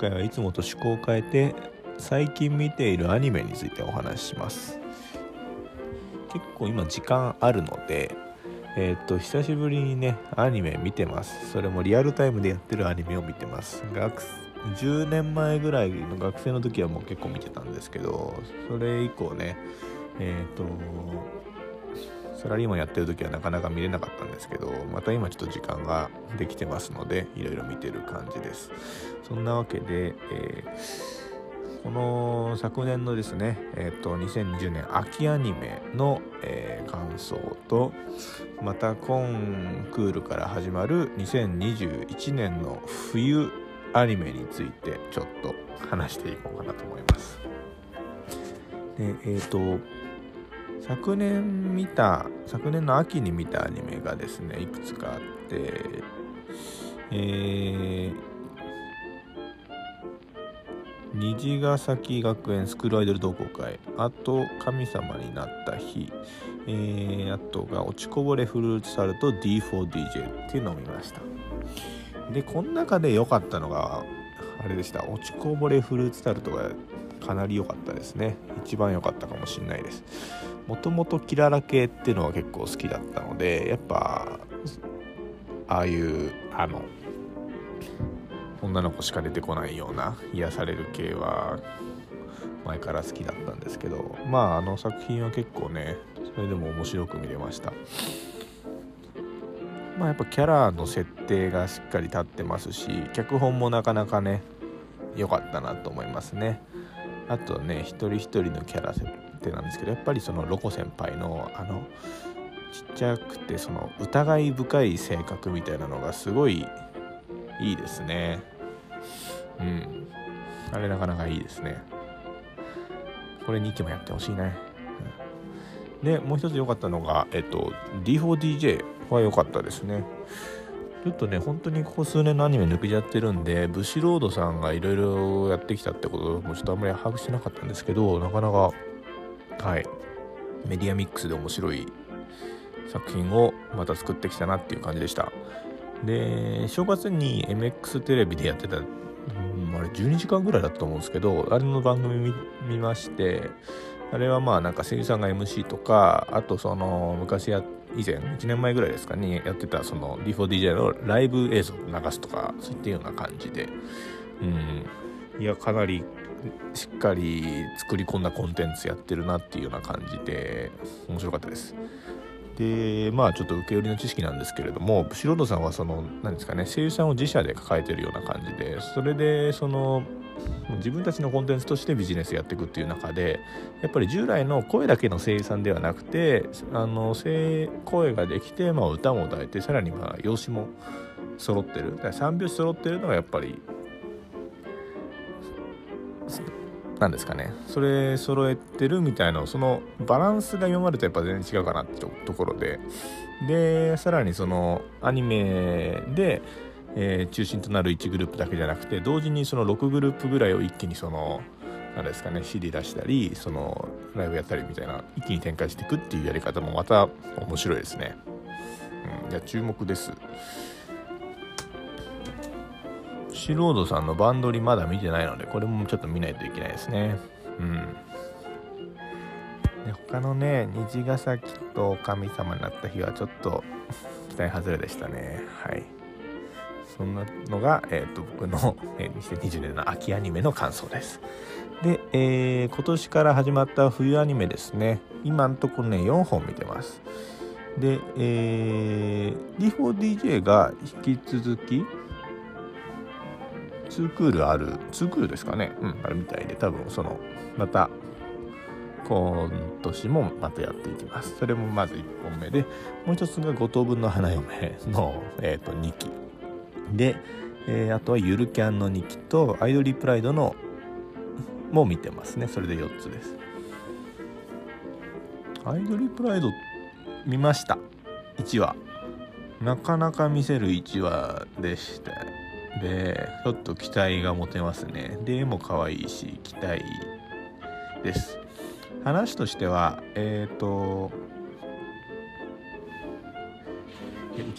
回はいつもと趣向を変えて最近見ているアニメについてお話しします。結構今時間あるのでえっ、と久しぶりにねアニメ見てます。それもリアルタイムでやってるアニメを見てます。学10年前ぐらいの学生の時はもう結構見てたんですけどそれ以降ねえっ、とサラリーマンやってる時はなかなか見れなかったんですけどまた今ちょっと時間ができてますのでいろいろ見てる感じですそんなわけで、えーこの昨年のですね、えーと、2020年秋アニメの、えー、感想とまたコンクールから始まる2021年の冬アニメについてちょっと話していこうかなと思います。でえっ、ー、と昨年見た昨年の秋に見たアニメがですねいくつかあってえー虹ヶ崎学園スクールアイドル同好会あと神様になった日、えー、あとが落ちこぼれフルーツサルト D4DJ っていうのを見ました。でこの中で良かったのがあれでした。落ちこぼれフルーツタルトがかなり良かったですね。一番良かったかもしれないです。もともとキララ系っていうのは結構好きだったのでやっぱああいうあの女の子しか出てこないような癒される系は前から好きだったんですけどまああの作品は結構ねそれでも面白く見れました。まあやっぱキャラの設定がしっかり立ってますし脚本もなかなかね良かったなと思いますね。あとね一人一人のキャラ設定なんですけどやっぱりそのロコ先輩のあのちっちゃくてその疑い深い性格みたいなのがすごいいいですね。うん。あれなかなかいいですね。これ2期もやってほしいね、うん、でもう一つ良かったのがえっと D4DJ は良かったですね。ちょっとね本当にここ数年のアニメ抜けちゃってるんでブシロードさんがいろいろやってきたってこともちょっとあんまり把握してなかったんですけどなかなかはい。メディアミックスで面白い作品をまた作ってきたなっていう感じでした。で正月に MX テレビでやってた、あれ12時間ぐらいだったと思うんですけどあれの番組見ましてあれはまあなんか声優さんが MC とかあとその昔やって以前1年前ぐらいですかにやってたその D4DJ のライブ映像を流すとかそういったような感じで。うん。いやかなりしっかり作り込んだコンテンツやってるなっていうような感じで面白かったです。でまあちょっと受け売りの知識なんですけれども素人さんはその何ですかね声優さんを自社で抱えてるような感じでそれでその自分たちのコンテンツとしてビジネスやっていくっていう中でやっぱり従来の声だけの声優さんではなくてあの声ができて、まあ、歌も歌えてさらにまあ容姿も揃ってる。だから3拍子揃ってるのがやっぱりなんですかね。それ揃えてるみたいなそのバランスが今までとやっぱ全然違うかなってところで。でさらにそのアニメで、えー、中心となる1グループだけじゃなくて同時にその6グループぐらいを一気にその何ですかね CD 出したりそのライブやったりみたいな一気に展開していくっていうやり方もまた面白いですね。うん、いや注目です。シロードさんのバンドリまだ見てないので、これもちょっと見ないといけないですね。うん。で他のね、虹ヶ崎と神様になった日はちょっと期待外れでしたね。はい。そんなのが、えーと、僕の、えー、2020年の秋アニメの感想です。で、えー、今年から始まった冬アニメですね。今んとこね、4本見てます。で、えー、D4DJ が引き続き、2クールある2クールですかねうんあるみたいで多分そのまた今年もまたやっていきますそれもまず1本目でもう一つが5等分の花嫁の、えー、と2期で、えー、あとはゆるキャンの2期とアイドリープライドのも見てますね。それで4つです。アイドリープライド見ました。1話。なかなか見せる1話でしたでちょっと期待が持てますね。で絵も可愛いし期待です。話としてはえっ、ー、と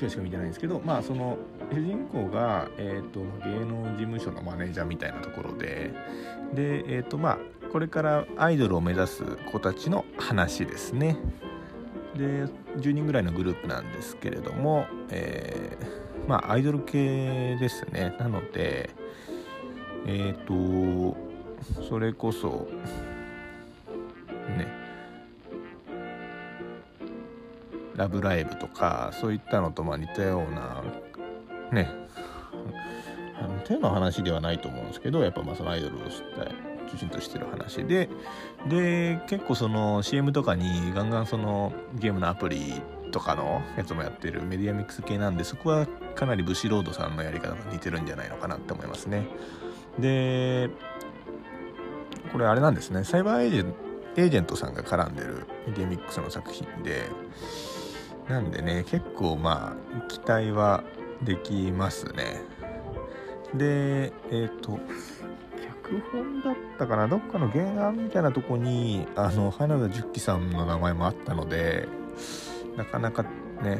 話しか見てないんですけどまあその主人公が、えーと、芸能事務所のマネージャーみたいなところででえっ、ー、とまあこれからアイドルを目指す子たちの話ですね。で10人ぐらいのグループなんですけれども、えー、まあアイドル系ですね。なのでえっ、ー、とそれこそねラブライブとかそういったのとま似たようなね。手の話ではないと思うんですけどやっぱまあそのアイドルを中心としてる話で。で結構その CM とかにガンガンそのゲームのアプリとかのやつもやってるメディアミックス系なんでそこはかなりブシロードさんのやり方が似てるんじゃないのかなって思いますね。でこれあれなんですね。サイバーエージェントさんが絡んでるメディアミックスの作品でなんでね結構まあ期待はできますねでえっ、ー、と脚本だったかなどっかの原案みたいなとこにあの花田十喜さんの名前もあったのでなかなかね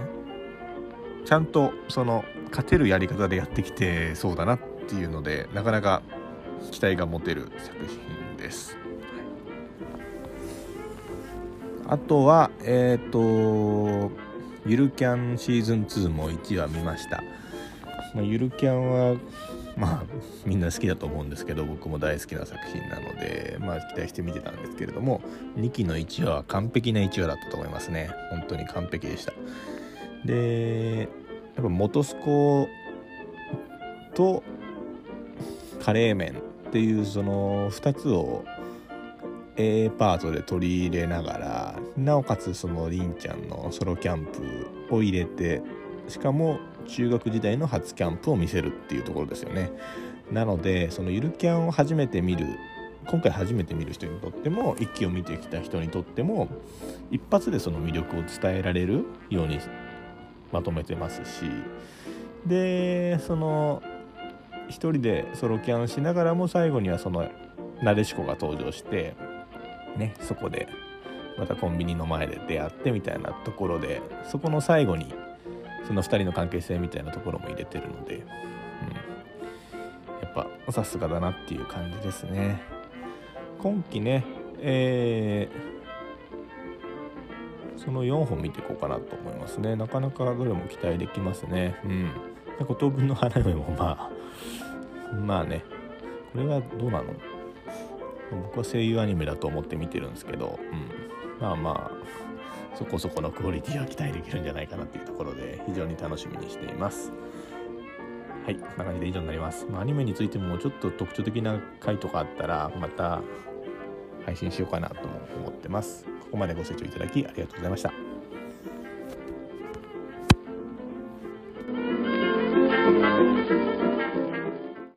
ちゃんとその勝てるやり方でやってきてそうだなっていうのでなかなか期待が持てる作品です。あとはえっ、ー、とゆるキャンシーズン2も1話見ました。まあ、ゆるキャンはまあみんな好きだと思うんですけど僕も大好きな作品なのでまあ期待して見てたんですけれども2期の1話は完璧な1話だったと思いますね本当に完璧でしたでやっぱ元栖湖とカレー麺っていうその2つを A パートで取り入れながらなおかつそのりんちゃんのソロキャンプを入れてしかも中学時代の初キャンプを見せるっていうところですよね。なのでそのゆるキャンを初めて見る今回初めて見る人にとっても一期を見てきた人にとっても一発でその魅力を伝えられるようにまとめてますし。でその一人でソロキャンしながらも最後にはそのなでしこが登場してねそこでまたコンビニの前で出会ってみたいなところでそこの最後にその2人の関係性みたいなところも入れてるので、うん、やっぱさすがだなっていう感じですね。今季ねえー、その4本見ていこうかなと思いますね。なかなかどれも期待できますね。うん。五等分の花嫁もまあまあね。これはどうなの？僕は声優アニメだと思って見てるんですけど、うん、まあまあそこそこのクオリティは期待できるんじゃないかなっていうところで非常に楽しみにしています。はいこんな感じで以上になります、まあ、アニメについてもちょっと特徴的な回とかあったらまた配信しようかなとも思ってます。ここまでご清聴いただきありがとうございました。